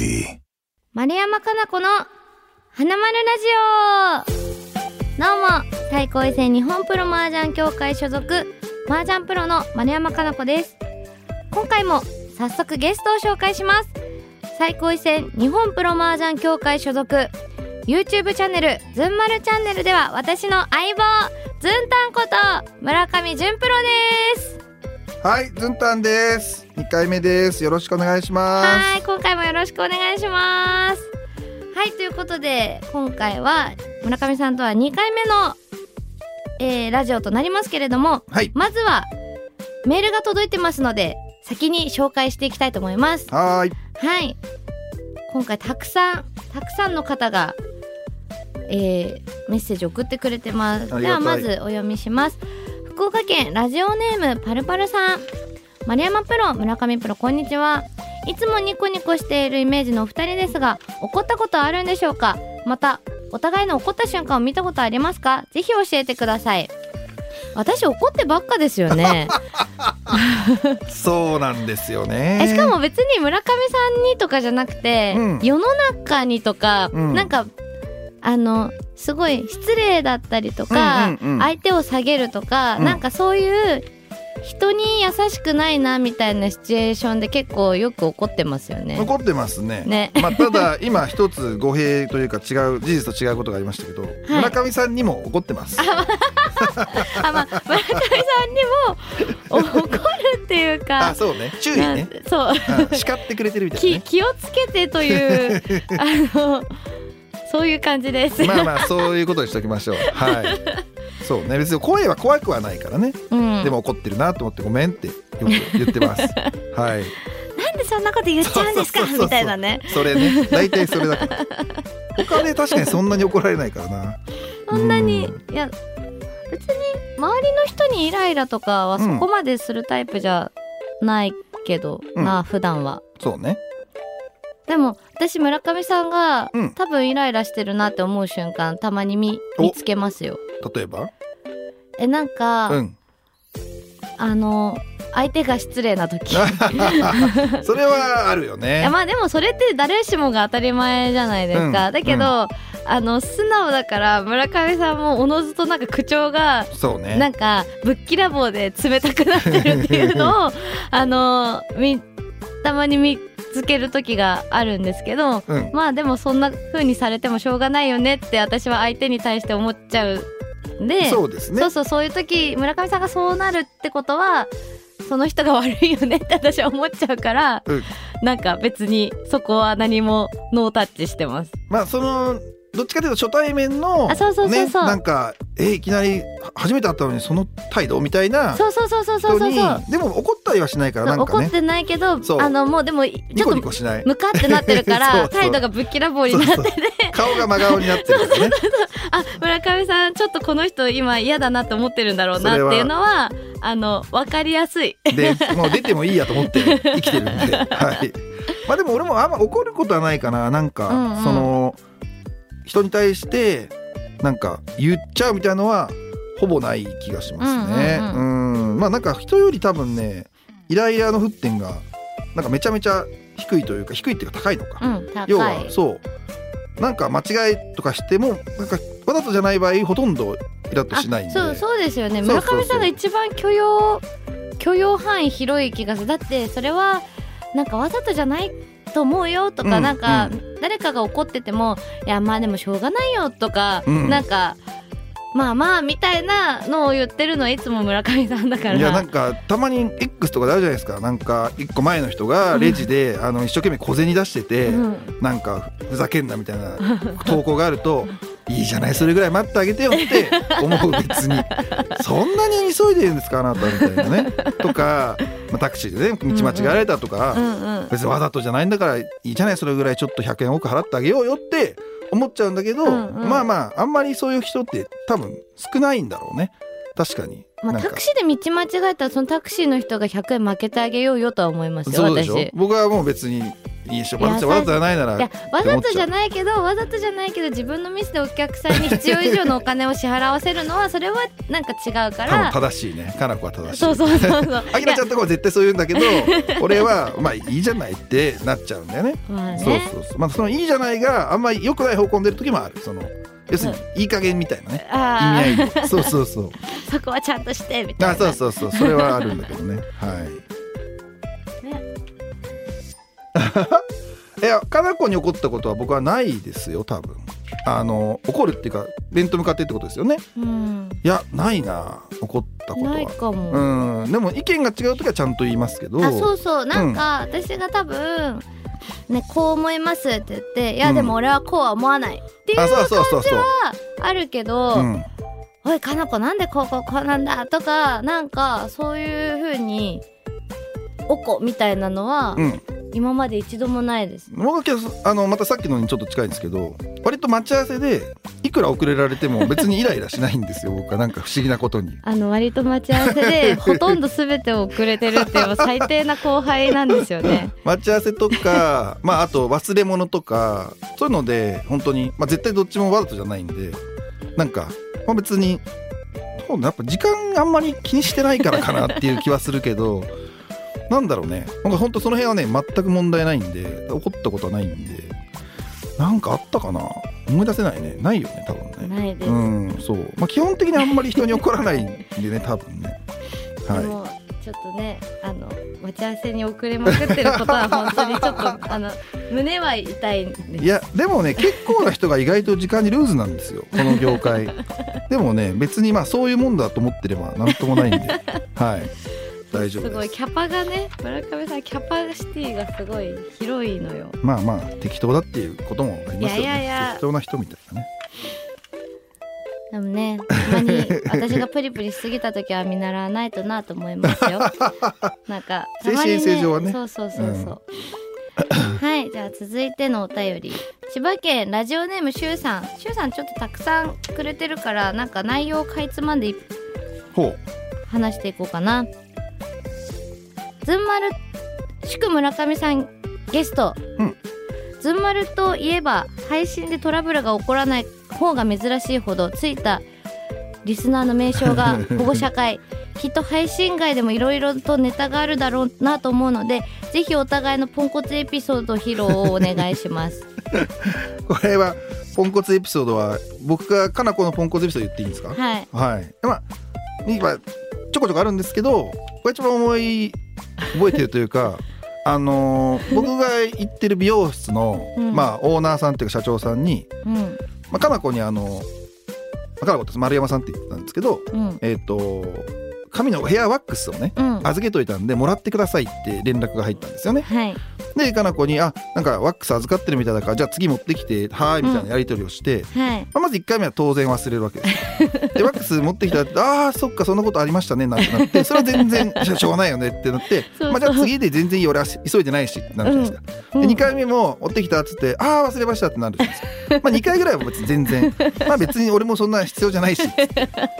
melody. 丸山かな子の花丸ラジオどうも最高位戦日本プロ麻雀協会所属麻雀プロの丸山かな子です。今回も早速ゲストを紹介します。最高位戦日本プロ麻雀協会所属 YouTube チャンネルズンマルチャンネルでは私の相棒ズンタンこと村上純プロです。はい、ずんたんです。二回目です。よろしくお願いします。はい今回もよろしくお願いします。はいということで今回は村上さんとは2回目の、えーラジオとなりますけれどもはい、まずはメールが届いてますので先に紹介していきたいと思います。はーい、はい。今回たくさんたくさんの方が、えーメッセージ送ってくれてます。ではいまずお読みします福岡県ラジオネームパルパルさん。丸山プロ村上プロこんにちは。いつもニコニコしているイメージのお二人ですが怒ったことあるんでしょうか？またお互いの怒った瞬間を見たことありますか？ぜひ教えてください。私怒ってばっかですよね。そうなんですよね。えしかも別に村上さんにとかじゃなくて、うん。世の中にとか、うん。なんかあのすごい失礼だったりとか、うんうんうん相手を下げるとか、うんなんかそういう人に優しくないなみたいなシチュエーションで結構よく怒ってますよね。残ってますね。ねまあただ今一つ語弊というか違う事実と違うことがありましたけど、村上さんにも怒ってます。あまあ 村上さんにも怒るっていうかあ、そうね。注意ね。なそううん叱ってくれてるみたいなね。気気をつけてという あのそういう感じです。まあまあそういうことにしておきましょう。はい。そうね。別に声は怖くはないからね。うん、でも怒ってるなと思ってごめんってよく言ってます。はい。なんでそんなこと言っちゃうんですか？みたいなねそれね。大体それだから。他で確かにそんなに怒られないからな。そんなにういや別に周りの人にイライラとかはそこまでするタイプじゃないけど、うんな普段はそうね。でも私村上さんが、うん多分イライラしてるなって思う瞬間たまに見お見つけますよ例えば？えなんか、うん。あの相手が失礼な時い それはあるよね。やまあでもそれって誰しもが当たり前じゃないですか、うんだけど、うあの素直だから村上さんもおのずとなんか口調がそうね。なんかぶっきらぼうで冷たくなってるっていうのを あのみたまに見つける時があるんですけどうん。まあでもそんな風にされてもしょうがないよねって私は相手に対して思っちゃうんでそうですねそう。そうそういう時村上さんがそうなるってことはその人が悪いよねって私は思っちゃうから、うんなんか別にそこは何もノータッチしてます。まあそのどっちかというと初対面のあそうそうそうそう。ねなんかえいきなり初めて会ったのにその態度みたいなそうそうそうそうそうそう。そうでも怒ったりはしないからなんかね。怒ってないけどそう。あのもうでもちょっとニコしない。ムカってなってるか そうらそう。態度がぶっきらぼうになってて顔が真顔になってるからね。あ村上さんちょっとこの人今嫌だなって思ってるんだろうなっていうのはあの分かりやすい。でもう出てもいいやと思って生きてるんで。はい。まあでも俺もあんま怒ることはないかな。なんか、うんうん。その人に対してなんか言っちゃうみたいのはほぼない気がしますね。うんうんまあなんか人より多分ねイライラの沸点がなんかめちゃめちゃ低いというか低いっていうか高いのか、うん要高はいそう。なんか間違いとかしてもなんかわざとじゃない場合ほとんどイラッとしないんで。そうそうですよね。村上さんが一番許容許容範囲広い気がする。だってそれはなんかわざとじゃないと思うよとか、うんなんか、う誰かが怒っててもいやまあでもしょうがないよとか、うん。なんかまあまあみたいなのを言ってるのはいつも村上さんだから。いやなんかたまに X とかであるじゃないですか。なんか一個前の人がレジで、あの一生懸命小銭出してて、うん。なんかふざけんなみたいな投稿があると いいじゃないそれぐらい待ってあげてよって思う別に。そんなに急いでるんですかあなたみたいなね。とか、まあ、タクシーでね道間違えられたとか、うんうん別にわざとじゃないんだからいいじゃないそれぐらいちょっと100円多く払ってあげようよって思っちゃうんだけど、うんうん。まあまああんまりそういう人って多分少ないんだろうね。確かに。まあ、タクシーで道間違えたらそのタクシーの人が100円負けてあげようよとは思いますよ私。僕はもう別にいいでしょわざとわざとじゃないならいやわざとじゃいないけどわざとじゃないけど自分のミスでお客さんに必要以上のお金を支払わせるのはそれはなんか違うから。正しいね。かなこは正しい。そうそうそうそう。あきらちゃんとかは絶対そう言うんだけど俺はまあいいじゃないってなっちゃうんだよね。まあね。そうそうそう。まあそのいいじゃないがあんまり良くない方向に出る時もある。その要するにいい加減みたいなね。あ意味合いでそうそうそう。あ そこはちゃんとしてみたいな。あそうそうそう。それはあるんだけどね。はい。ね いやかなこに怒ったことは僕はないですよ多分。あの怒るっていうか面と向かってってことですよね。うん。いやないな怒ったことないはかも、うん。でも意見が違う時はちゃんと言いますけど。あそうそう。なんか私が多分ねこう思いますって言っていやうん。でも俺はこうは思わないっていうあそうそうそうそう。あるけど、うん。おいかなこなんでこうこうこうなんだとかなんかそういう風におこみたいなのはうん今まで一度もないです、僕はあのまたさっきのにちょっと近いんですけど割と待ち合わせでいくら遅れられても別にイライラしないんですよ。僕は。なんか不思議なことに。あの割と待ち合わせで ほとんど全てを遅れてるっていう最低な後輩なんですよね。待ち合わせとかまああと忘れ物とかそういうので本当にまあ絶対どっちもわざとじゃないんでなんか、まあ、別にやっぱ時間あんまり気にしてないからかなっていう気はするけどなんだろうね。なんか本当その辺はね全く問題ないんで怒ったことはないんでなんかあったかな？思い出せないね。ないよね多分ね。ないです、うんそう。まあ基本的にあんまり人に怒らないんでね多分ね。はい。ちょっとねあの待ち合わせに遅れまくってることは 本当にちょっとあの胸は痛いいやでもね結構な人が意外と時間にルーズなんですよ。この業界。でもね別にまあそういうもんだと思ってればなんともないんで。はい大丈夫です。すごいキャパがね村上さんキャパシティがすごい広いのよ。まあまあ適当だっていうこともありますよね。いやいやいや。適当な人みたいなね。でもねたまに私がプリプリしすぎた時は見習わないとなと思いますよ。なんかたまに、ね、精神はねそうそうそうそう、はいじゃあ続いてのお便り。千葉県ラジオネームしゅうさん。しゅうさんちょっとたくさんくれてるからなんか内容をかいつまんでほう。話していこうかなずんまる祝村上さんゲスト、うん。ずんまるといえば配信でトラブルが起こらない方が珍しいほどついたリスナーの名称が 保護者会。きっと配信外でもいろいろとネタがあるだろうなと思うのでぜひお互いのポンコツエピソード披露をお願いします。これはポンコツエピソードは僕がかなこのポンコツエピソード言っていいんですか？はい。はい。まあ今ちょこちょこあるんですけどこれ一番思い覚えてるというかあのー僕が行ってる美容室の、うん。まあオーナーさんっていうか社長さんに、うん。まあ、かなこにあの、まあ、かなこって丸山さんって言ってたんですけどうん。えっ、と髪のヘアワックスをねうん。預けといたんでもらってくださいって連絡が入ったんですよね。はい。でかなこに「あなんかワックス預かってるみたいだからじゃあ次持ってきてはーい」みたいなやり取りをして、はい。まあ、まず1回目は当然忘れるわけです。よ でワックス持ってきたら「あーそっかそんなことありましたね」なんてなってそれは全然 しょうがないよねってなってまあ、じゃあ次で全然いいよ俺は急いでないしってなるじゃないですか、うん。で2回目も持ってきたっつって「ああ忘れました」ってなるじゃないですか、まあ、2回ぐらいは別に全然。まあ別に俺もそんな必要じゃないしで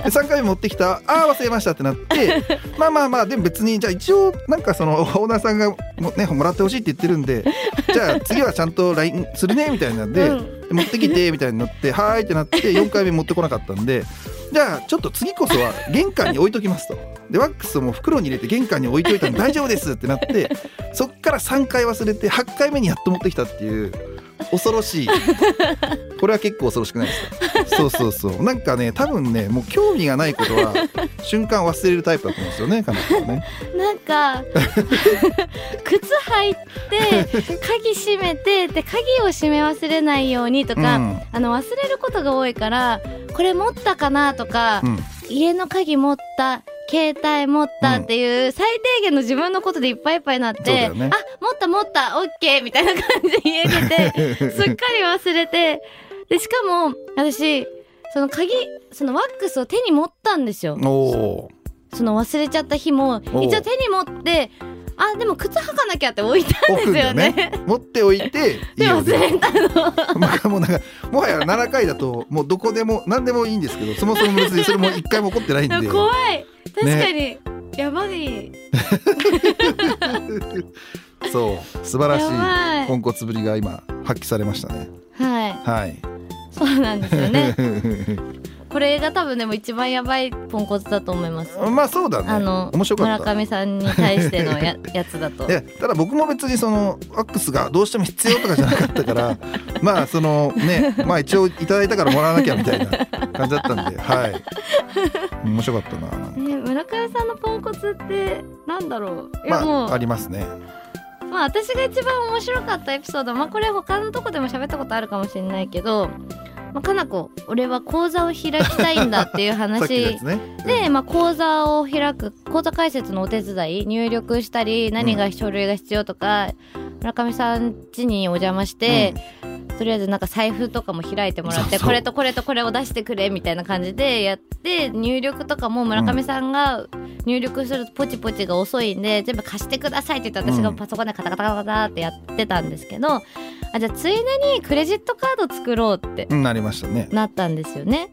3回目持ってきた「ああ忘れました」ってなって まあまあまあでも別にじゃあ一応なんかそのオーナーさんがも,、ね、もらってほしいって言ってるんでじゃあ次はちゃんと LINE するねみたいなんで、うんで持ってきてみたいになって「はーい」ってなって4回目持ってこなかったんでじゃあちょっと次こそは玄関に置いときますと。でワックスをもう袋に入れて玄関に置いといたんで大丈夫ですってなってそっから3回忘れて8回目にやっと持ってきたっていう恐ろしいこれは結構恐ろしくないですか？そうそうそう。なんかね多分ねもう興味がないことは 瞬間忘れるタイプだと思うんですよね彼女はね。なんか靴履いて鍵閉めてで鍵を閉め忘れないようにとか、うん。あの忘れることが多いからこれ持ったかなとか、うん。家の鍵持った携帯持ったっていう最低限の自分のことでいっぱいいっぱいになって、そうだよね。あ持った持ったオッケーみたいな感じで家出て すっかり忘れてでしかも私その鍵そのワックスを手に持ったんですよ。おおその忘れちゃった日も一応手に持ってあでも靴履かなきゃって置いたんですよね。持っておいて で家を出る忘れたの。まあもうなんかもはや7回だともうどこでも何でもいいんですけどそもそも別にそれも1回も起こってないんで。でも怖い。確かに、いやばい。そう。素晴らしい。ポンコツぶりが今発揮されましたねはい。はい。そうなんですよね。これが多分でも一番やばいポンコツだと思います。まあそうだね。あの面白かった。村上さんに対してのや やつだと。いやただ僕も別にそのアックスがどうしても必要とかじゃなかったから まあそのねまあ一応いただいたからもらわなきゃみたいな感じだったんではい。面白かったなね、村上さんのポンコツってなんだろう、まあありますねまあ私が一番面白かったエピソードまあこれ他のとこでも喋ったことあるかもしれないけど、まあ、かなこ俺は講座を開きたいんだっていう話。ね。で、まあ、講座を開く講座開設のお手伝い入力したり何が書類が必要とか、村上さん家にお邪魔して、とりあえずなんか財布とかも開いてもらってこれとこれとこれを出してくれみたいな感じでやって入力とかも村上さんが入力するとポチポチが遅いんで全部貸してくださいって言って私がパソコンでカタカタカタカタってやってたんですけどあじゃあついでにクレジットカード作ろうってうんなりましたね。なったんですよね。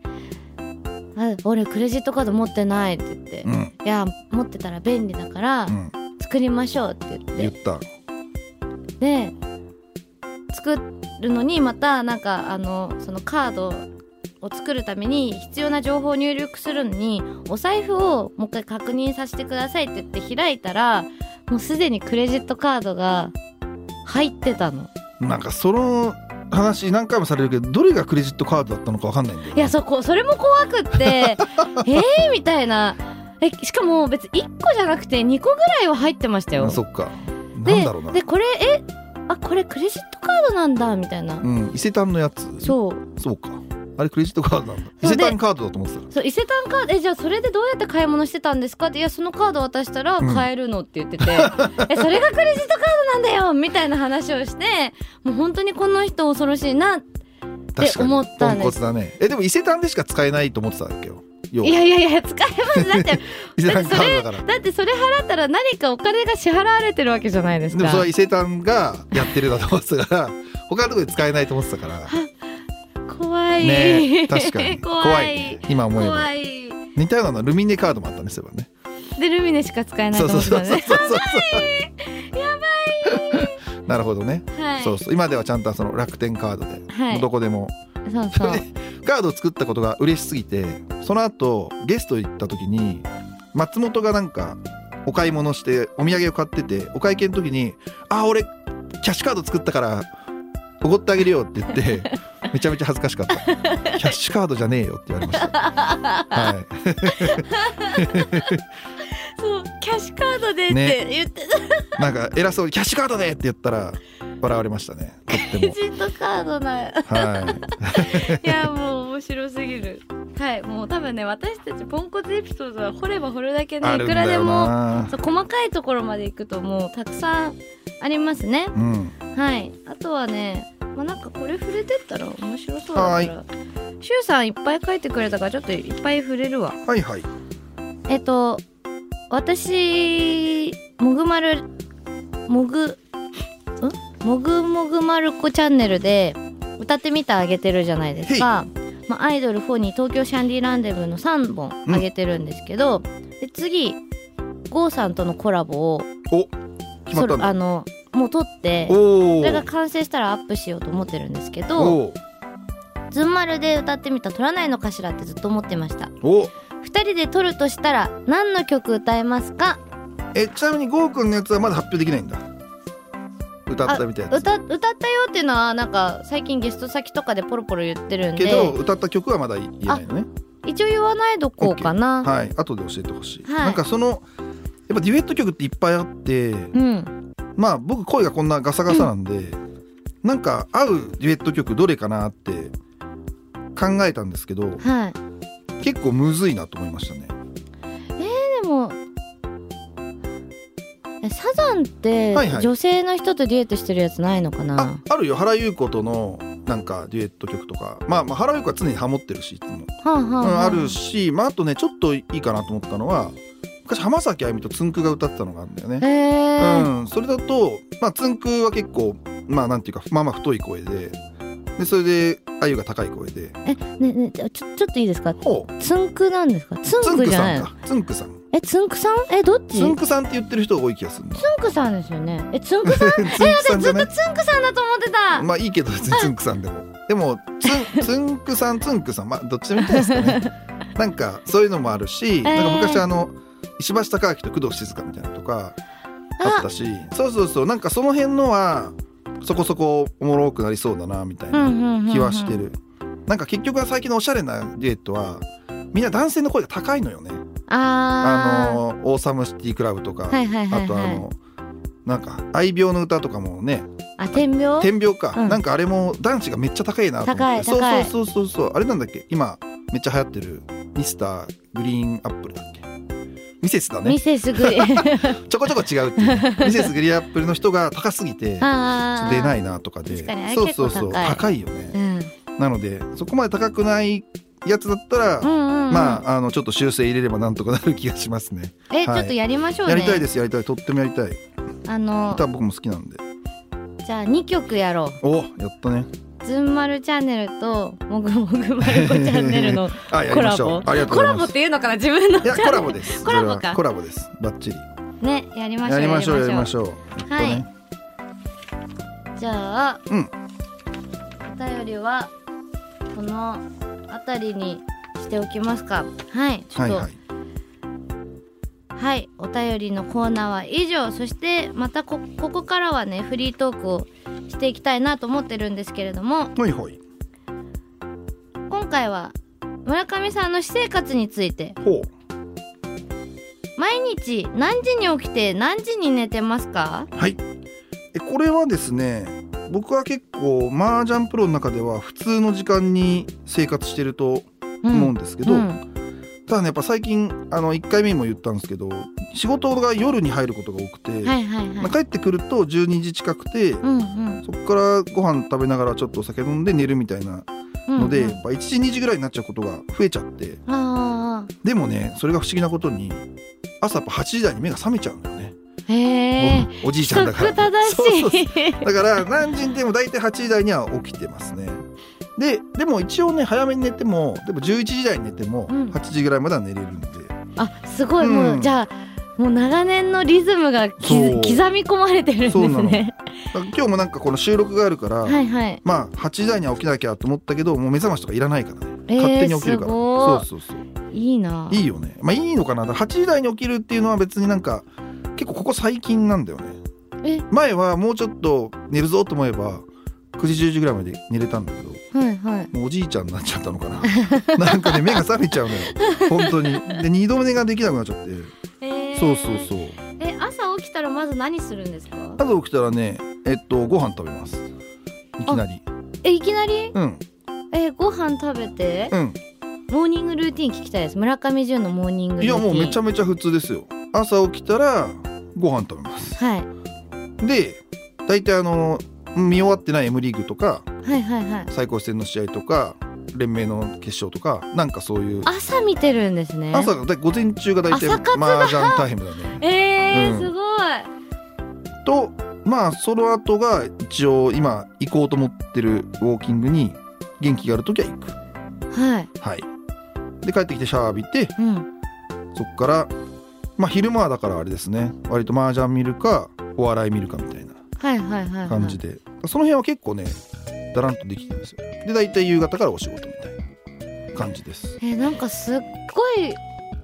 あ俺クレジットカード持ってないって言って、いうん。や持ってたら便利だからうん。作りましょうって言っ言ってたで作るのにまたなんかあのそのカードを作るために必要な情報を入力するのにお財布をもう一回確認させてくださいって言って開いたらもうすでにクレジットカードが入ってたの。なんかその話何回もされるけどどれがクレジットカードだったのかわかんないんだよねいやそこそれも怖くって えー？みたいなえしかも別に1個じゃなくて2個ぐらいは入ってましたよあ。そっかでだろうな。でこれえあこれクレジットカードなんだみたいな、うん伊勢丹のやつ。そう。そうか。あれクレジットカードなんだ。伊勢丹カードだと思ってたそう伊勢丹カードえじゃあそれでどうやって買い物してたんですか？っていやそのカード渡したらうん。買えるのって言ってて、えそれがクレジットカードなんだよ みたいな話をしてもう本当にこの人恐ろしいな確かに。思ったんです。ね。えでも伊勢丹でしか使えないと思ってたわけよ。要はいやいやいや使えます。だって伊勢丹カードだってそれ払ったら何かお金が支払われてるわけじゃないですか。でもそれは伊勢丹がやってるだと思ってたから 他のところで使えないと思ってたから。怖い、ね確かに。怖い。今思えば。怖い。似たようなのルミネカードもあったねそういえばね。でルミネしか使えないと思ってたね。そうやばい。なるほどね、はい。そうそう。今ではちゃんとその楽天カードで、はい。どこでもそうそう。カードを作ったことが嬉しすぎてその後ゲスト行った時に松本がなんかお買い物してお土産を買っててお会計の時に「あ俺キャッシュカード作ったからおごってあげるよ」って言って めちゃめちゃ恥ずかしかった「キャッシュカードじゃねえよ」って言われました。はい。そうキャッシュカードでっね。て言ってた、なんか偉そうに「キャッシュカードで!」って言ったら笑われましたね。とっても。クレジットカードな。はい。いやもう面白すぎる。はいもう多分ね私たちポンコツエピソードは掘れば掘るだけねいくらでもなそう細かいところまで行くともうたくさんありますね。うん。はい。あとはねまあなんかこれ触れてったら面白そうだから。シュウさんいっぱい書いてくれたからちょっといっぱい触れるわ。はいはい。えっと私もぐまるもぐんもぐもぐまる子チャンネルで歌ってみたあげてるじゃないですか、まあ、アイドル4に東京シャンディランデブーの3本あげてるんですけど、で次郷さんとのコラボをお決まったんだそれあのもう撮っておそおれが完成したらアップしようと思ってるんですけどお「ズンマルで歌ってみた撮らないのかしらってずっと思ってました。お。2人で撮るとしたら何の曲歌えますか？えちなみにゴーくんのやつはまだ発表できないんだ歌ったみたいな歌歌ったよっていうのはなんか最近ゲスト先とかでポロポロ言ってるんで。けど歌った曲はまだ言えないのね。一応言わないどこうかな、はい。後で教えてほしい、はい。なんかそのやっぱデュエット曲っていっぱいあってうん。まあ僕声がこんなガサガサなんで、なんか合うデュエット曲どれかなって考えたんですけどはい。結構むずいなと思いましたねサザンって女性の人とデュエットしてるやつないのかな、ああるよ。原優子とのなんかデュエット曲とか。まあまあ原優子は常にハモってるしいつも、はあはあうん、はあるしまああとねちょっといいかなと思ったのは昔浜崎あゆみとつんくが歌ってたのがあるんだよね。うん、それだと、まあ、つんくは結構、まあ、なんていうか、まあまあ太い声で、で、それで、あゆが高い声で、えねねちょちょっといいですか？つんくなんですか？つんくくじゃないの？つんくさん。ええつんくさん？えどっち？つんくさんって言ってる人が多い気がするなつんくさんですよね。えつんくさん？つんくさんじゃない？ずっとつんくさんだと思ってた、まあいいけど別につんくさんでも。でもつんつんくさんつんくさん。まあどっちでもいですかね。なんかそういうのもあるし、なんか昔あの石橋貴明と工藤静香みたいなのとかあったしそうそうそう。なんかその辺のはそこそこおもろくなりそうだなみたいな気はしてる、なんか結局は最近のおしゃれなデュエットはみんな男性の声が高いのよね。ああのオーサムシティクラブとか、はいはいはいはい。あとあのなんか愛病の歌とかもね。あ天病天病か、うん。なんかあれも男子がめっちゃ高いなと思って。高い高いそうそうそうそうそう。あれなんだっけ？今めっちゃ流行ってるミスターグリーンアップルだっけ？ミセスだね。ミセスグリ ちょこちょこ違うっていう。ミセスグリーンアップルの人が高すぎて出ないなとかで。確かにあれそうそうそう。高い。高いようねん。なのでそこまで高くないやつだったら、うんうんうん。まああのちょっと修正入れればなんとかなる気がしますね。え、はい。ちょっとやりましょうね。やりたいですやりたい。とってもやりたい。あの歌僕も好きなんで。じゃあ2曲やろおやったね。うズンマルチャンネルともぐもぐまる子チャンネルの コラボ。コラボっていうのかな自分のいやコラボです。コラボか。コラボです。バッチリ。ねやりましょうやりましょうやりまょしょう。はい。じゃあ、うん。お便りはこの辺りにしておきますか。はいちょっと。はいはい。はい、お便りのコーナーは以上。そしてまたこここからはねフリートークをしていきたいなと思ってるんですけれども。ほいほい。今回は村上さんの私生活について。毎日何時に起きて何時に寝てますか？はい。えこれはですね僕は結構麻雀プロの中では普通の時間に生活してると思うんですけど、うん。ただねやっぱ最近あの1回目にも言ったんですけど仕事が夜に入ることが多くて、はいはいはい。まあ、帰ってくると12時近くて、うんうん。そこからご飯食べながらちょっとお酒飲んで寝るみたいなうんので、うんやっぱ1時2時ぐらいになっちゃうことが増えちゃって。あでもねそれが不思議なことに朝やっぱ8時台に目が覚めちゃうんだよね、おおじいちゃんだから。だから何時にでも大体8時台には起きてますね。ででも一応ね早めに寝てもでも11時台に寝てもうん。8時ぐらいまでは寝れるんで、あすごい、もううんじゃあもう長年のリズムが刻み込まれてるんですそうなの。ね今日もなんかこの収録があるから、はいはい。まあ8時台には起きなきゃと思ったけどもう目覚ましとかいらないから。ねえー勝手に起きるから、そうそうそう。いいな。いいよねまあいいのかな。だから8時台に起きるっていうのは別になんか結構ここ最近なんだよね。え？前はもうちょっと寝るぞと思えば9時10時ぐらいまで寝れたんだけどはいはい。もうおじいちゃんになっちゃったのかな。なんかね目が覚めちゃうのよ。本当に。で二度寝ができなくなっちゃって。えー。そうそうそう。え朝起きたらまず何するんですか？朝起きたらねえっとご飯食べます。いきなり。えいきなり？うん。えご飯食べてうん。モーニングルーティン聞きたいです。村上純のモーニングルーいティン。やもうめちゃめちゃ普通ですよ。朝起きたらご飯食べます。はい。で大体あの見終わってない M リーグとかはいはいはい。最高戦の試合とか連盟の決勝とかなんかそういう。朝見てるんですね。朝午前中が大体朝活だ麻雀タイムだね。えーうん。すごい。とまあその後が一応今行こうと思ってるウォーキングに元気がある時は行く。はい。はい。で帰ってきてシャワー浴びてうん。そっからまあ昼間はだからあれですね。割と麻雀見るかお笑い見るかみたいなはいはいはいはい。感じで、その辺は結構ねだらんとできてるんですよ。で大体夕方からお仕事みたいな感じです。えなんかすっごい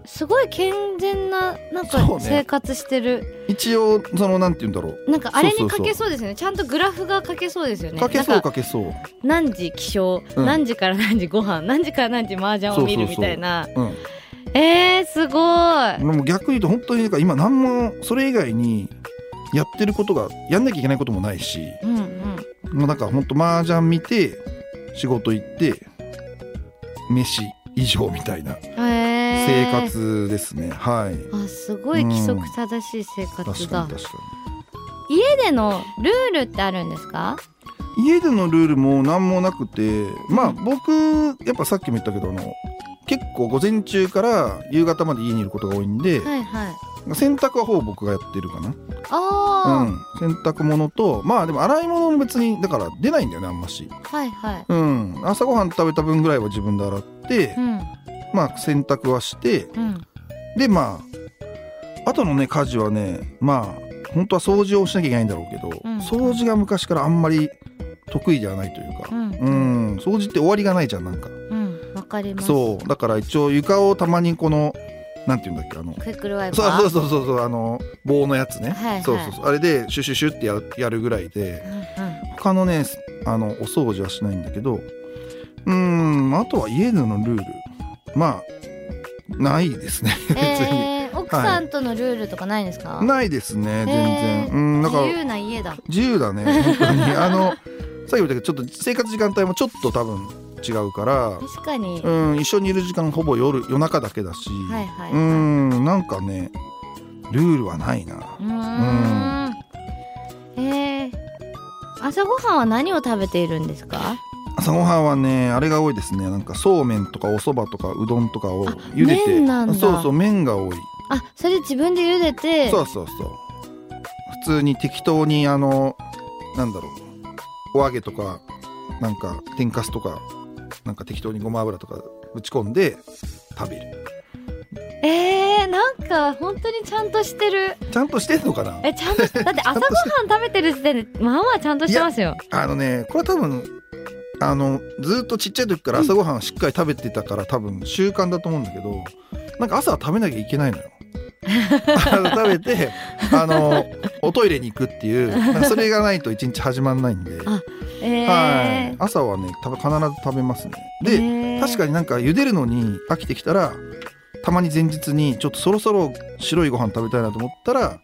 すごい健全ななんかそうね。生活してる、一応そのなんて言うんだろう。なんかあれそうそうそう。に書けそうですよね。ちゃんとグラフが書けそうですよね。かけそうかかけそう。何時起床、うん。何時から何時ご飯何時から何時麻雀を見るみそうそうそう。たいなうんえー、すごい。でも逆に言うと本当になんか今何もそれ以外にやってることがやんなきゃいけないこともないしうんうん。もうなんか本当麻雀見て仕事行って飯以上みたいなえ生ー、活ですね、はい。あすごい規則正しい生確活だ、かに確か家でのルールってあるんですか？に家でのルールも何もなくてまあ僕やっぱさっきも言ったけどあの結構午前中から夕方まで家にいることが多いんで、はいはい。洗濯はほぼ僕がやってるかな。あうん、洗濯物とまあでも洗い物も別にだから出ないんだよねあんまし、あ、はいはい。うん、朝ごはん食べた分ぐらいは自分で洗って、うん。まあ洗濯はしてうん。でまああとのね家事はねまあ本当は掃除をしなきゃいけないんだろうけど、うん。掃除が昔からあんまり得意ではないというか、うん。うん。掃除って終わりがないじゃんなんか。うんわかります。そう。だから一応床をたまにこのなんていうんだっけあのクイックルワイパそうーそうそうそうそうあの棒のやつね、はいはい。そうそうそう。あれでシュシュシュってややるぐらいで。うんうん。他のねあのお掃除はしないんだけどうーんあとは家でのルール。まあないですね。別に、えー、奥さんとのルールとかないんですか、ないですね全然、うんだから自由な家だ。自由だね本当に。あのさっき言ったけどちょっと生活時間帯もちょっと多分違うから。確かに、うん一緒にいる時間ほぼ夜夜中だけだし、はいはい、ううーんなんかねルールはないな。ん。えー、朝ごはんは何を食べているんですか？朝ごはんはねあれが多いですね。なんかそうめんとかお蕎麦とかうどんとかを茹でて。麺なんだ。そうそう麺が多い。あそれ自分で茹でて。そうそうそう。普通に適当にあのなんだろうお揚げとかなんか天かすとかなんか適当にごま油とかぶち込んで食べる。えー、なんか本当にちゃんとしてる。ちゃんとしてんのかな？えちゃんとしだって 朝ごはん食べてる時点でまあまあちゃんとしてますよ。あのねこれは多分あのずっとちっちゃい時から朝ごはんしっかり食べてたから多分習慣だと思うんだけどなんか朝は食べなきゃいけないのよ。食べてあのおトイレに行くっていうそれがないと一日始まんないんで、はい、朝はねた必ず食べますね。で、え。ー確かになんか茹でるのに飽きてきたらたまに前日にちょっとそろそろ白いご飯食べたいなと思ったら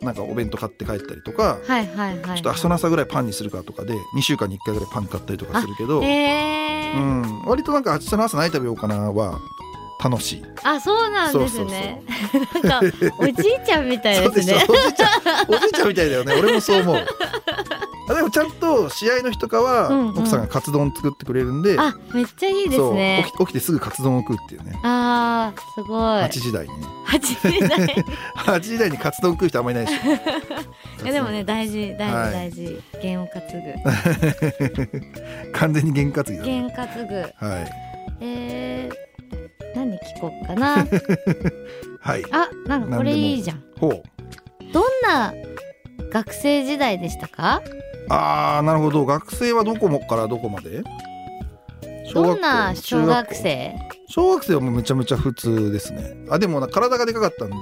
なんかお弁当買って帰ったりとかはいはいはいちょっと明日の朝ぐらいパンにするかとかで2週間に1回ぐらいパン買ったりとかするけど、えー。うん、割となんか明日の朝何食べようかなは楽しい。あそうなんですね。なんかおじいちゃんみたいですね。おじいちゃん。おじいちゃんみたいだよね。俺もそう思う。あでもちゃんと試合の日とかはうんうん。奥さんがカツ丼作ってくれるんで、あめっちゃいいですね。起き起きてすぐカツ丼を食うっていうね。あーすごい。8時台に。ね八時台。8時台にカツ丼食う人あんまりいないでしょ。いやでもね大事大はい。事大事。験を担ぐ。完全に験担ぎだね。験担ぐ。はい。えー、何聞こうかな？はい。あなんかこれいいじゃん。ほう。どんな学生時代でしたか？あーなるほど。学生はどこもからどこまで？どんな小学中生小学生はもうめちゃめちゃ普通ですね。あでもな体がでかかったんで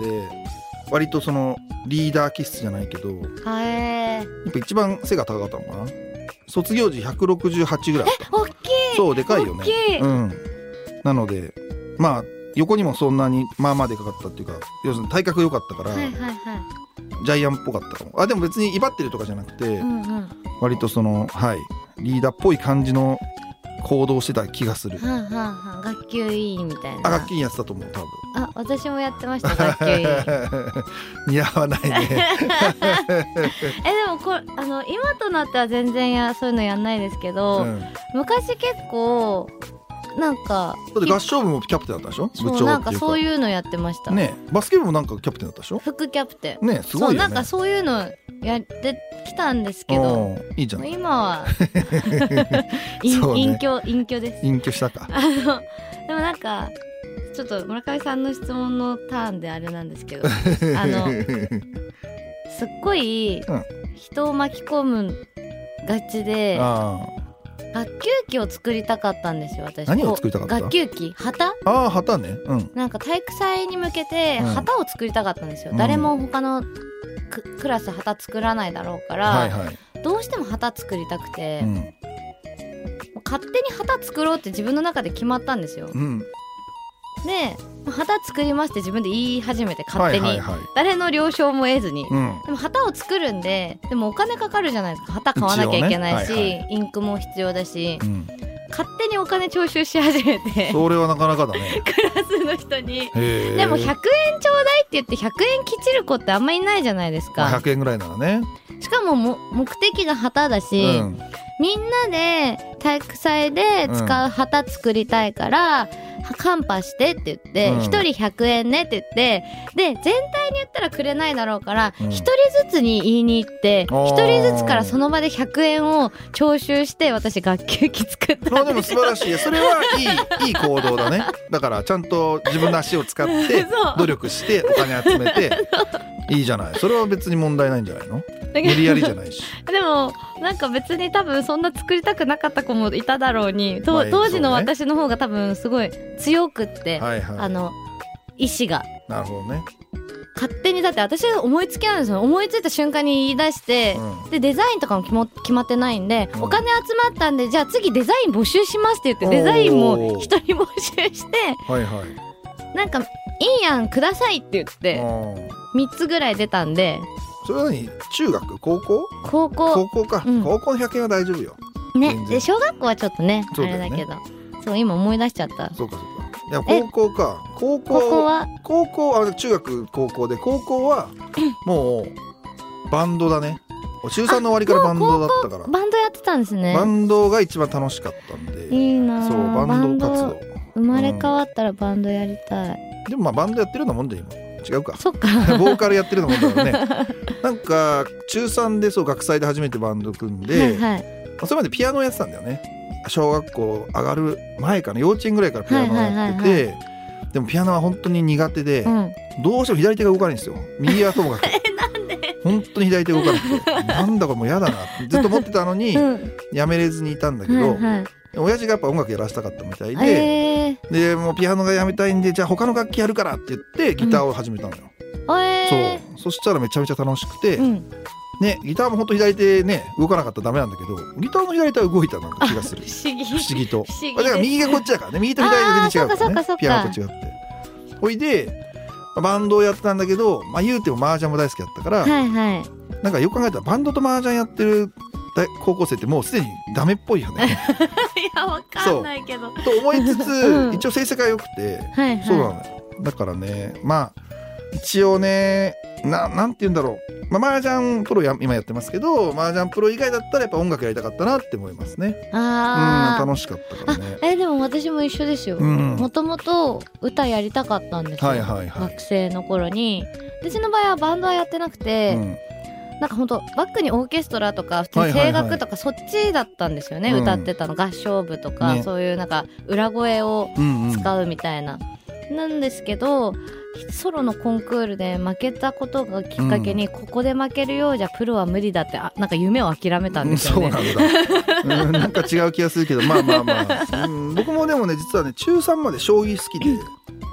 割とそのリーダー気質じゃないけどやはえっぱ一番背が高かったのかな。卒業時168ぐらいあった。大きい！そうでかいよね。大きい！うん。なのでまあ横にもそんなにまあまあでかかったっていうか要するに体格良かったから、はいはいはい。ジャイアンっぽかったかも。あでも別に威張ってるとかじゃなくて、うんうん。割とそのはいリーダーっぽい感じの行動してた気がする。はんはんはん学級委員みたいな。あ楽器やってたと思う多分。あ私もやってました学級委員。似合わないね。えでもこれあの今となっては全然やそういうのやんないですけど、うん、だ昔結構なんかって合唱部もキャプテンだったでしょ？部長なんかそういうのやってました、ねバスケ部もなんかキャプテンだったでしょ？副キャプテン。ねすごいよね。そうなんかそういうのやってきたんですけどうんいいじゃん。今は 隠そうね。隠居隠居です。隠居したか。あのでもなんかちょっと村上さんの質問のターンであれなんですけど あのすっごいうん。人を巻き込むがちであ学級機を作りたかったんですよ私。何を作りたかった？学級機。旗？あああ旗ね。うん。なんか体育祭に向けてうん旗を作りたかったんですよ、うん。誰も他のククラス旗作らないだろうから、はいはい、どうしても旗作りたくて、うん。勝手に旗作ろうって自分の中で決まったんですよ。うん、でまあ旗作りますって自分で言い始めて勝手に、はいはいはい。誰の了承も得ずに、うん。でも旗を作るんででもお金かかるじゃないですか。旗買わなきゃいけないし、一応ね。インクも必要だし。うん、勝手にお金徴収し始めて。それはなかなかだね。クラスの人に。でも100円ちょうだいって言って100円きちる子ってあんまりいないじゃないですまあか。100円ぐらいならね、しかもも目的が旗だうし、ん、みんなで体育祭で使う旗作りたいから、カンパしてって言って、うん。一人100円ねって言って、で、全体に言ったらくれないだろうから、うん。一人ずつに言いに行って、一人ずつからその場で100円を徴収して、私学級機作ったまあでもんですよ。素晴らしい。それはいいい い行動だね。だからちゃんと自分の足を使って 努力してお金集めて いいじゃない。それは別に問題ないんじゃないの？無理やりじゃないし。でもなんか別に多分そんな作りたくなかった子もいただろうに、とまあ当時の私の方が多分すごい強くって、はいはい。あの意志が。なるほどね、勝手にだって私が思いつきなんですよ。思いついた瞬間に言い出して、うん。でデザインとかも決も決まってないんで、うん。お金集まったんでじゃあ次デザイン募集しますって言ってデザインも一人募集してはいはい。なんかいいやんくださいって言って3つぐらい出たんでそれは何？中学？高校？高校。高校か、うん。高校の100円は大丈夫よ。ね。で小学校はちょっとねね。れだけど。そう今思い出しちゃった。そうかそうか。いや高校か。高校は？高校あ中学高校で高校はもうバンドだね。中3の終わりからバンドだったから。バンドやってたんですね。バンドが一番楽しかったんで。いいなあ。そうバンド活動。生まれ変わったらバンドやりたい、でもまあバンドやってるようなもんで今違うか。そっか。ボーカルやってるようなもんだよね。なんか中3でそう学祭で初めてバンド組んで、はいはい。それまでピアノやってたんだよね。小学校上がる前かな幼稚園ぐらいからピアノやってて、はいはい。でもピアノは本当に苦手で、うん。どうしても左手が動かないんですよ。右はともかく。本当に左手が動かなくて。なんだこれもう嫌だなってずっと思ってたのにうん。やめれずにいたんだけど、はいはい親父がやっぱ音楽やらせたかったみたいで、えでもうピアノがやめたいんでじゃあ他の楽器やるからって言ってギターを始めたのよ、ー、えそう。そしたらめちゃめちゃ楽しくて、ー、うん。ねギターも本当左手ね動かなかったらダメなんだけどギターの左手は動いたなんか気がする。不思議。不思議と。不思議です。だから右がこっちだからね。右と左が全然違うからね。ピアノと違って。ほいでまあバンドをやってたんだけど、まあ、言うても麻雀も大好きだったから、はいはい。なんかよく考えたらバンドと麻雀やってる大高校生ってもうすでにダメっぽいよね。いやわかんないけど。と思いつつ、うん。一応成績が良くて、はいはい。そうなのよ。だからねまあ一応ねななんて言うんだろう、まあ、麻雀プロや今やってますけど麻雀プロ以外だったらやっぱ音楽やりたかったなって思いますね。うん楽しかったからね。あえでも私も一緒ですよ。うん。もともと歌やりたかったんですよ、はいはいはい。学生の頃に。でうちの場合はバンドはやってなくて、うんなんか本当バックにオーケストラとか普通に声はいはいはい。楽とかそっちだったんですよね、うん。歌ってたの。合唱部とか、ね。そういうなんか裏声をうんうん。使うみたいな、なんですけどソロのコンクールで負けたことがきっかけに、ここで負けるようじゃプロは無理だってあなんか夢を諦めたんですよそうね。なんだ、うん、なんか違う気がするけどまあまあまあ、うん、僕もでもね実はね中3まで将棋好きで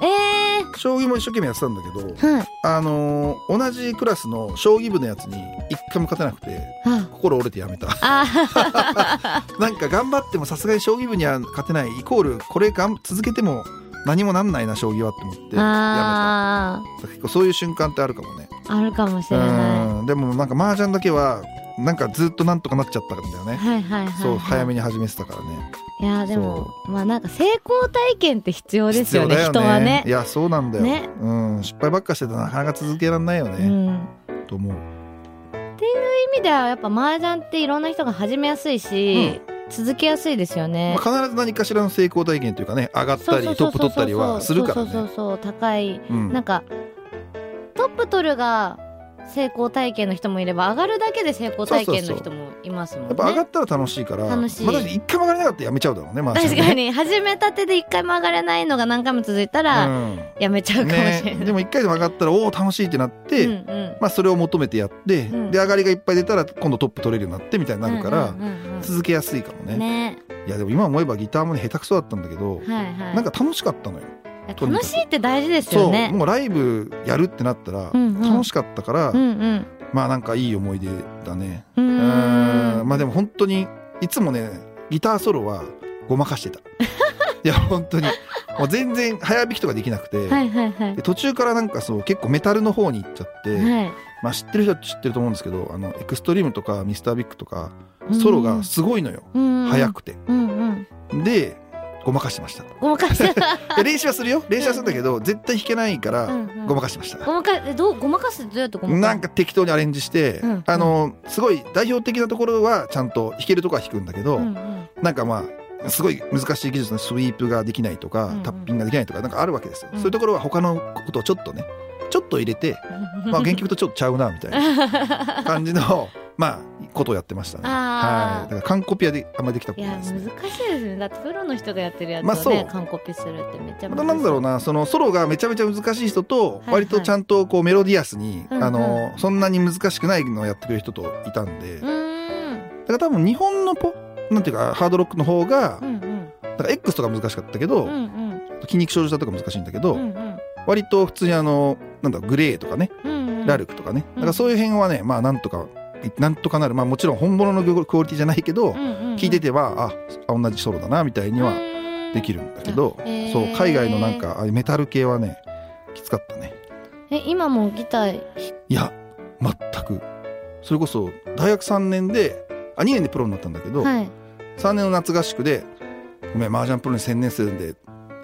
え将棋も一生懸命やってたんだけどー、はい。あのー同じクラスの将棋部のやつに一回も勝てなくてあ心折れてやめた。あ なんか頑張ってもさすがに将棋部には勝てないイコールこれがん続けても何もなんないな将棋はって思ってやあめた。結構そういう瞬間ってあるかもね。ーあるかもしれなうん。でもなんか麻雀だけはなんかずっとなんとかなっちゃったんだよね。い。はいはいはい、はい、そう早めに始めてたからね。いやでもまあなんか成功体験って必要ですよね必要だ人はね。い。やそうなんだよ、ね。うん、失敗ばっかしてたらなかなか続けられないようね、ん、と思う。意味ではやっぱ麻雀っていろんな人が始めやすいし、続けやすいですよね。まあ、必ず何かしらの成功体験というかね上がったりトップ取ったりはするからそうそうねそうそう。高い、うん。なんかトップ取るが成功体験の人もいれば上がるだけで成功体験の人もいますもんね。やっぱ上がったら楽しいから楽しい。まあ、一回も上がれなかったらやめちゃうだろうね、まあ、確かに始めたてで一回も上がれないのが何回も続いたらうん。やめちゃうかもしれない。ね、でも一回でも上がったらおお楽しいってなって、うんうん。まあ、それを求めてやって、うん。で上がりがいっぱい出たら今度トップ取れるようになってみたいになるから、うんうんうんうん。続けやすいかもね。ね。いやでも今思えばギターもね下手くそだったんだけど、はいはい。なんか楽しかったのよ楽しいって大事ですそうよね。もうライブやるってなったらうんうん楽しかったから、うんうん。まあなんかいい思い出だねうんん。まあでも本当にいつもねギターソロはごまかしてた いや本当にもう全然早弾きとかできなくて、はいはいはいで。途中からなんかそう結構メタルの方に行っちゃって、はい。まあ知ってる人は知ってると思うんですけどあのエクストリームとかミスタービッグとかソロがすごいのよ、うん速くてうんうん。でごまかしてました。いごまかす。や練習はするよ。練習はするんだけど絶対弾けないからうんうん。ごまかしてました、ごまかえどうごまかすどうやってごまかすなんか適当にアレンジして、うん。うん。あのすごい代表的なところはちゃんと弾けるとこは弾くんだけど、うんうん。なんかまあすごい難しい技術のスイープができないとか、うんうん。タッピングができないとかなんかあるわけですよ、うん。そういうところは他のことをちょっとねちょっと入れて、まあ、原曲とちょっとちゃうなみたいな感じの まあことをやってましたね。はい。だから完コピはであんまりできたこいやとないですね。難しいですね。だってプロの人がやってるやつをまあそう。ね完コピするってめっちゃ難しい。またなんだろうなそのソロがめちゃめちゃ難しい人とはい割とちゃんとこうメロディアスに、うんうん。あのそんなに難しくないのをやってくれる人といたんで、うん。から多分日本のポなんていうかハードロックの方が、うんうん。だから X とか難しかったけど、うんうん。筋肉症状とか難しいんだけど、うんうん。割と普通にあのなんだグレーとかね、うんうん。ラルクとかね、うん。だからそういう辺はねまあなんとかなんとかなる。まあもちろん本物のクオリティじゃないけど、聞いててはあ同じソロだなみたいにはできるんだけど、そう海外のなんかメタル系はねきつかったね。え今もギターいや全く。それこそ大学3年であ2年でプロになったんだけど、はい。3年の夏合宿で「ごめん麻雀プロに専念するんで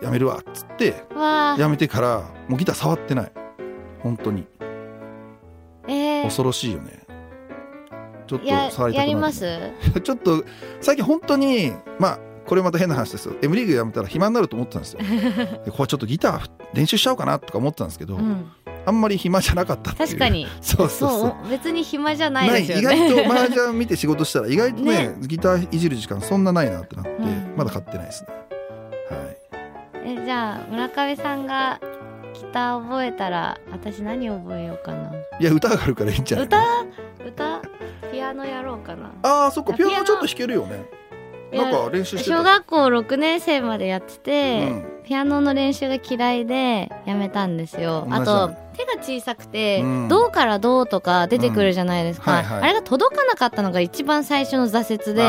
やめるわ」っつってやめてからもうギター触ってない。本当に。えー。恐ろしいよねちょっとりたくなる。やります？ちょっと最近本当にまあこれまた変な話ですよ。M リーグやめたら暇になると思ってたんですよ。でこれちょっとギター練習しちゃおうかなとか思ってたんですけど、うん。あんまり暇じゃなかったっていう。確かに。そうそう別に暇じゃなないいですよね。意外と麻雀見て仕事したら意外とねね ギターいじる時間そんなないなってなって、うん。まだ買ってないですね。はい。えじゃあ村上さんがギター覚えたら私何覚えようかな。いや歌があるからいいんじゃない歌？歌？ピアノやろうかな。ああそっかピアノ。ノちょっと弾けるよね。なんか練習してた小学校6年生までやってて、うんピアノの練習が嫌いでやめたんですよ。あと手が小さくてうん「どうからどう」とか出てくるじゃないですか、うんはいはい。あれが届かなかったのが一番最初の挫折で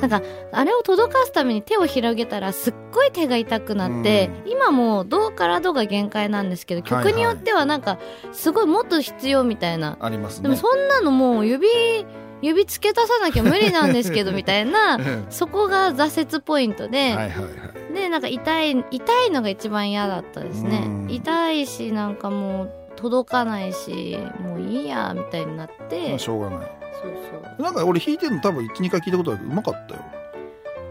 なんかあれを届かすために手を広げたらすっごい手が痛くなって、今もう「どうからどう」が限界なんですけどはいはい。曲によってはなんかすごいもっと必要みたいな、ありますね。でもそんなのもう指指付け足さなきゃ無理なんですけどみたいな うん。そこが挫折ポイントで、はいはいはい。でなんか痛い痛いのが一番嫌だったですね。うん。痛いしなんかもう届かないしもういいやみたいになって、まあしょうがない。そうそう。なんか俺弾いてるの多分12回聞いたことあるけどうまかったよ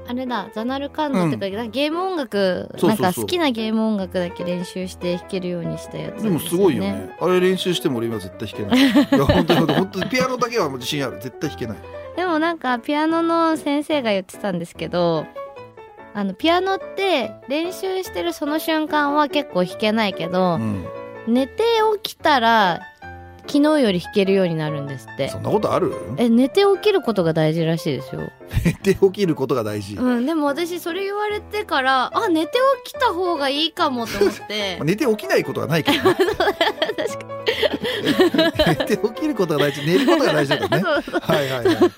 あれだザナルカンドってか、なんかゲーム音楽なんか好きなゲーム音楽だけ練習して弾けるようにしたやつでもすごいよね。あれ練習しても俺今絶対弾けない。いや本当に本当にピアノだけは自信ある。絶対弾けない。でもなんかピアノの先生が言ってたんですけどあのピアノって練習してるその瞬間は結構弾けないけど、うん。寝て起きたら昨日より弾けるようになるんですって。そんなことある？え寝て起きることが大事らしいですよ、寝て起きることが大事、まうん、でも私それ言われてからあ寝て起きた方がいいかもと思って。あ寝て起きないことはないけどね。寝て起きることが大事。寝ることが大事だからね。はいはいはい。とり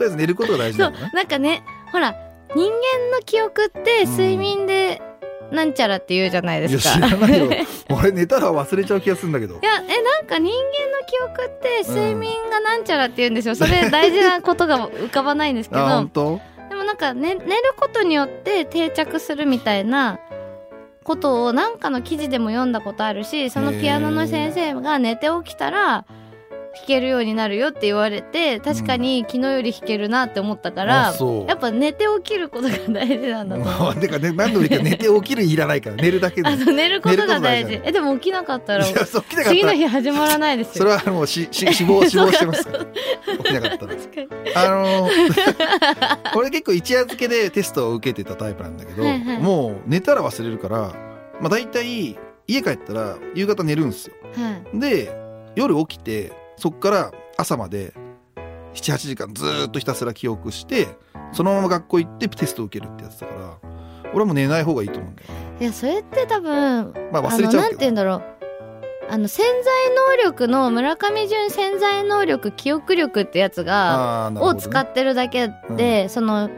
あえず寝ることが大事だからね。なんかねほら人間の記憶って睡眠でなんちゃらって言うじゃないでいやすか、知らないよ。俺寝たら忘れちゃう気がするんだけど。いやえなんか人間の記憶って睡眠がなんちゃらって言うんですよ。それ大事なことが浮かばないんですけど。あ本当？でもなんか、ね、寝ることによって定着するみたいなことをなんかの記事でも読んだことあるしそのピアノの先生が寝て起きたら弾けるようになるよって言われて確かに昨日より弾けるなって思ったから、う。やっぱ寝て起きることが大事なんだと思う。てかね何度も言うけど寝て起きるいらないから 寝るだけで。あの寝ることが大事。事。えでも起きなかったら次のら日始まらないですそれよ。はもうしし死亡 死亡してますから。起きなかったら。あの ー俺結構一夜漬けでテストを受けてたタイプなんだけど、はいはい。もう寝たら忘れるから、まあ、大体家帰ったら夕方寝るんですよ。はい。で夜起きてそっから朝まで78時間ずーっとひたすら記憶してそのまま学校行ってテストを受けるってやつだから俺はもう寝ない方がいいと思うんだよね。いやそれって多分まあ忘れちゃうけど。て言うんだろう。あの潜在能力の村上純潜在能力記憶力ってやつが、を使ってるだけで、その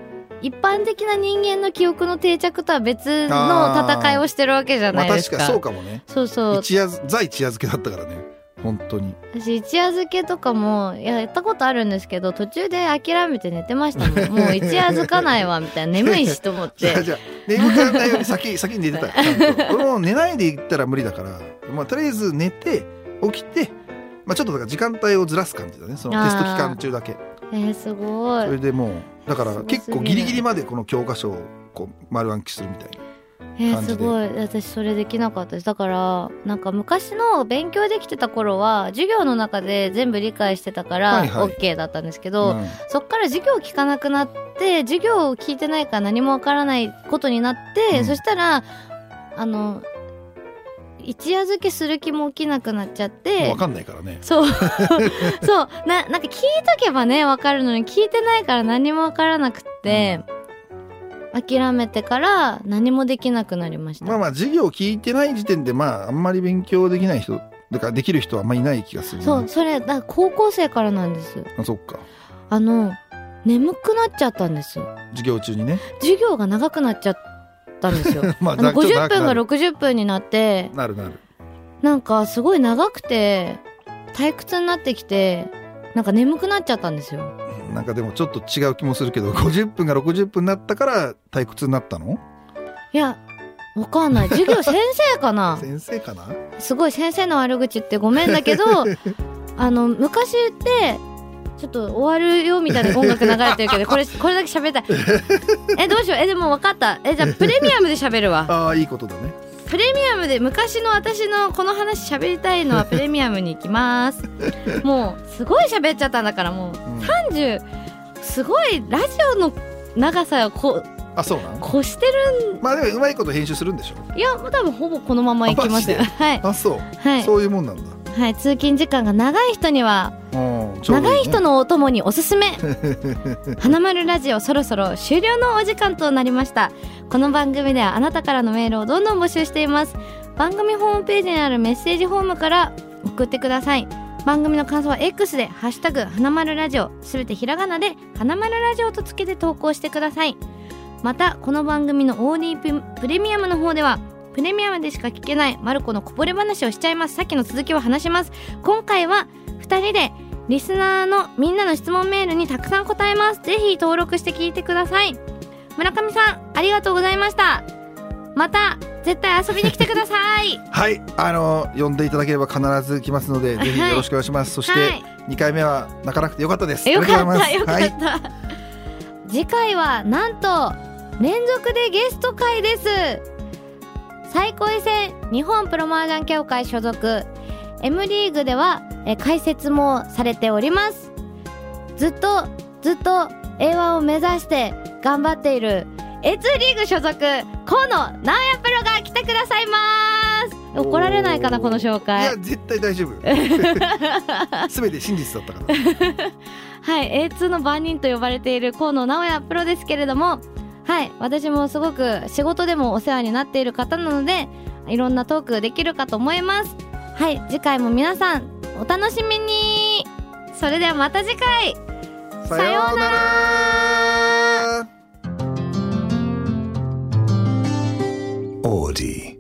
一般的な人間の記憶の定着とは別の戦いをしてるわけじゃまあないですか。確かそうかもね。そうそう。一夜在一夜漬けだったからね本当に。私一夜漬けとかもいややったことあるんですけど途中で諦めて寝てましたもん。もう一夜漬かないわみたいな。眠いしと思って。じゃあ眠くならないように先 先に寝てた。よちゃんと。俺も寝ないで行ったら無理だから、まあ、とりあえず寝て起きて、まあ、ちょっとだから時間帯をずらす感じだね。そのテスト期間中だけ。えー、すごい。それでもうだから結構ギリギリまでこの教科書をこう丸暗記するみたいなえー、すごい。私それできなかったです。だからなんか昔の勉強できてた頃は授業の中で全部理解してたからはいはい。OK だったんですけど、うん。そっから授業聞かなくなって授業を聞いてないから何もわからないことになって、うん。そしたらあの一夜漬けする気も起きなくなっちゃって分かんないからね。そう。そう。ななんか聞いとけばねわかるのに聞いてないから何もわからなくって、諦めてから何もできなくなりました、まあまあ授業を聞いてない時点でまああんまり勉強できない人だからできる人はあんまりいない気がするなそうそれだ高校生からなんです。あそっか。あの眠くなっちゃったんです。授業中にね。授業が長くなっちゃったんですよ。まああのちょっと長50分がくなる60分になってなるなる。なんかすごい長くて退屈になってきてなんか眠くなっちゃったんですよなんかでもちょっと違う気もするけど50分が60分になったから退屈になったの？いやわかんない。授業先生かな？先生かな？すごい先生の悪口ってごめんだけど あの昔ってちょっと終わるよみたいな音楽流れてるけどこれこれだけ喋りたい。えどうしよう？えでも分かった。えじゃあプレミアムで喋るわ。ああいいことだねプレミアムで昔の私のこの話喋りたいのはプレミアムに行きます。もうすごい喋っちゃったんだからもううん。30すごいラジオの長さをこあそうなの越してるまあでもうまいこと編集するんでしょ？いやもう多分ほぼこのまま行きますよ。あはい。あそう、はい。そういうもんなんだはい通勤時間が長い人にはうんちょうどいいね。長い人のお供におすすめ。花丸ラジオそろそろ終了のお時間となりました。この番組ではあなたからのメールをどんどん募集しています。番組ホームページにあるメッセージフォームから送ってください。番組の感想は X で「ハッシュタグ花丸ラジオ」すべてひらがなで「花丸ラジオ」とつけて投稿してください。またこの番組の OD ププレミアムの方ではプレミアムでしか聞けないマルコのこぼれ話をしちゃいます。さっきの続きを話します。今回は2人でリスナーのみんなの質問メールにたくさん答えます。ぜひ登録して聞いてください。村上さんありがとうございました。また絶対遊びに来てください。はいあの呼んでいただければ必ず来ますのでぜひよろしくお願いします、そして、はい。2回目は泣かなくてよかったです。よかったよかった、次回はなんと連続でゲスト会です最高位戦日本プロ麻雀協会所属。M リーグではえ解説もされております。ずっとずっと A1 を目指して頑張っている A2 リーグ所属河野直也プロが来てくださいます。怒られないかなこの紹い介や絶対大丈夫すべ て真実だったから。はい A2 の番人と呼ばれている河野直也プロですけれどもはい。私もすごく仕事でもお世話になっている方なのでいろんなトークできるかと思います。はい。次回も皆さんお楽しみに。それではまた次回。さようなら。Audi.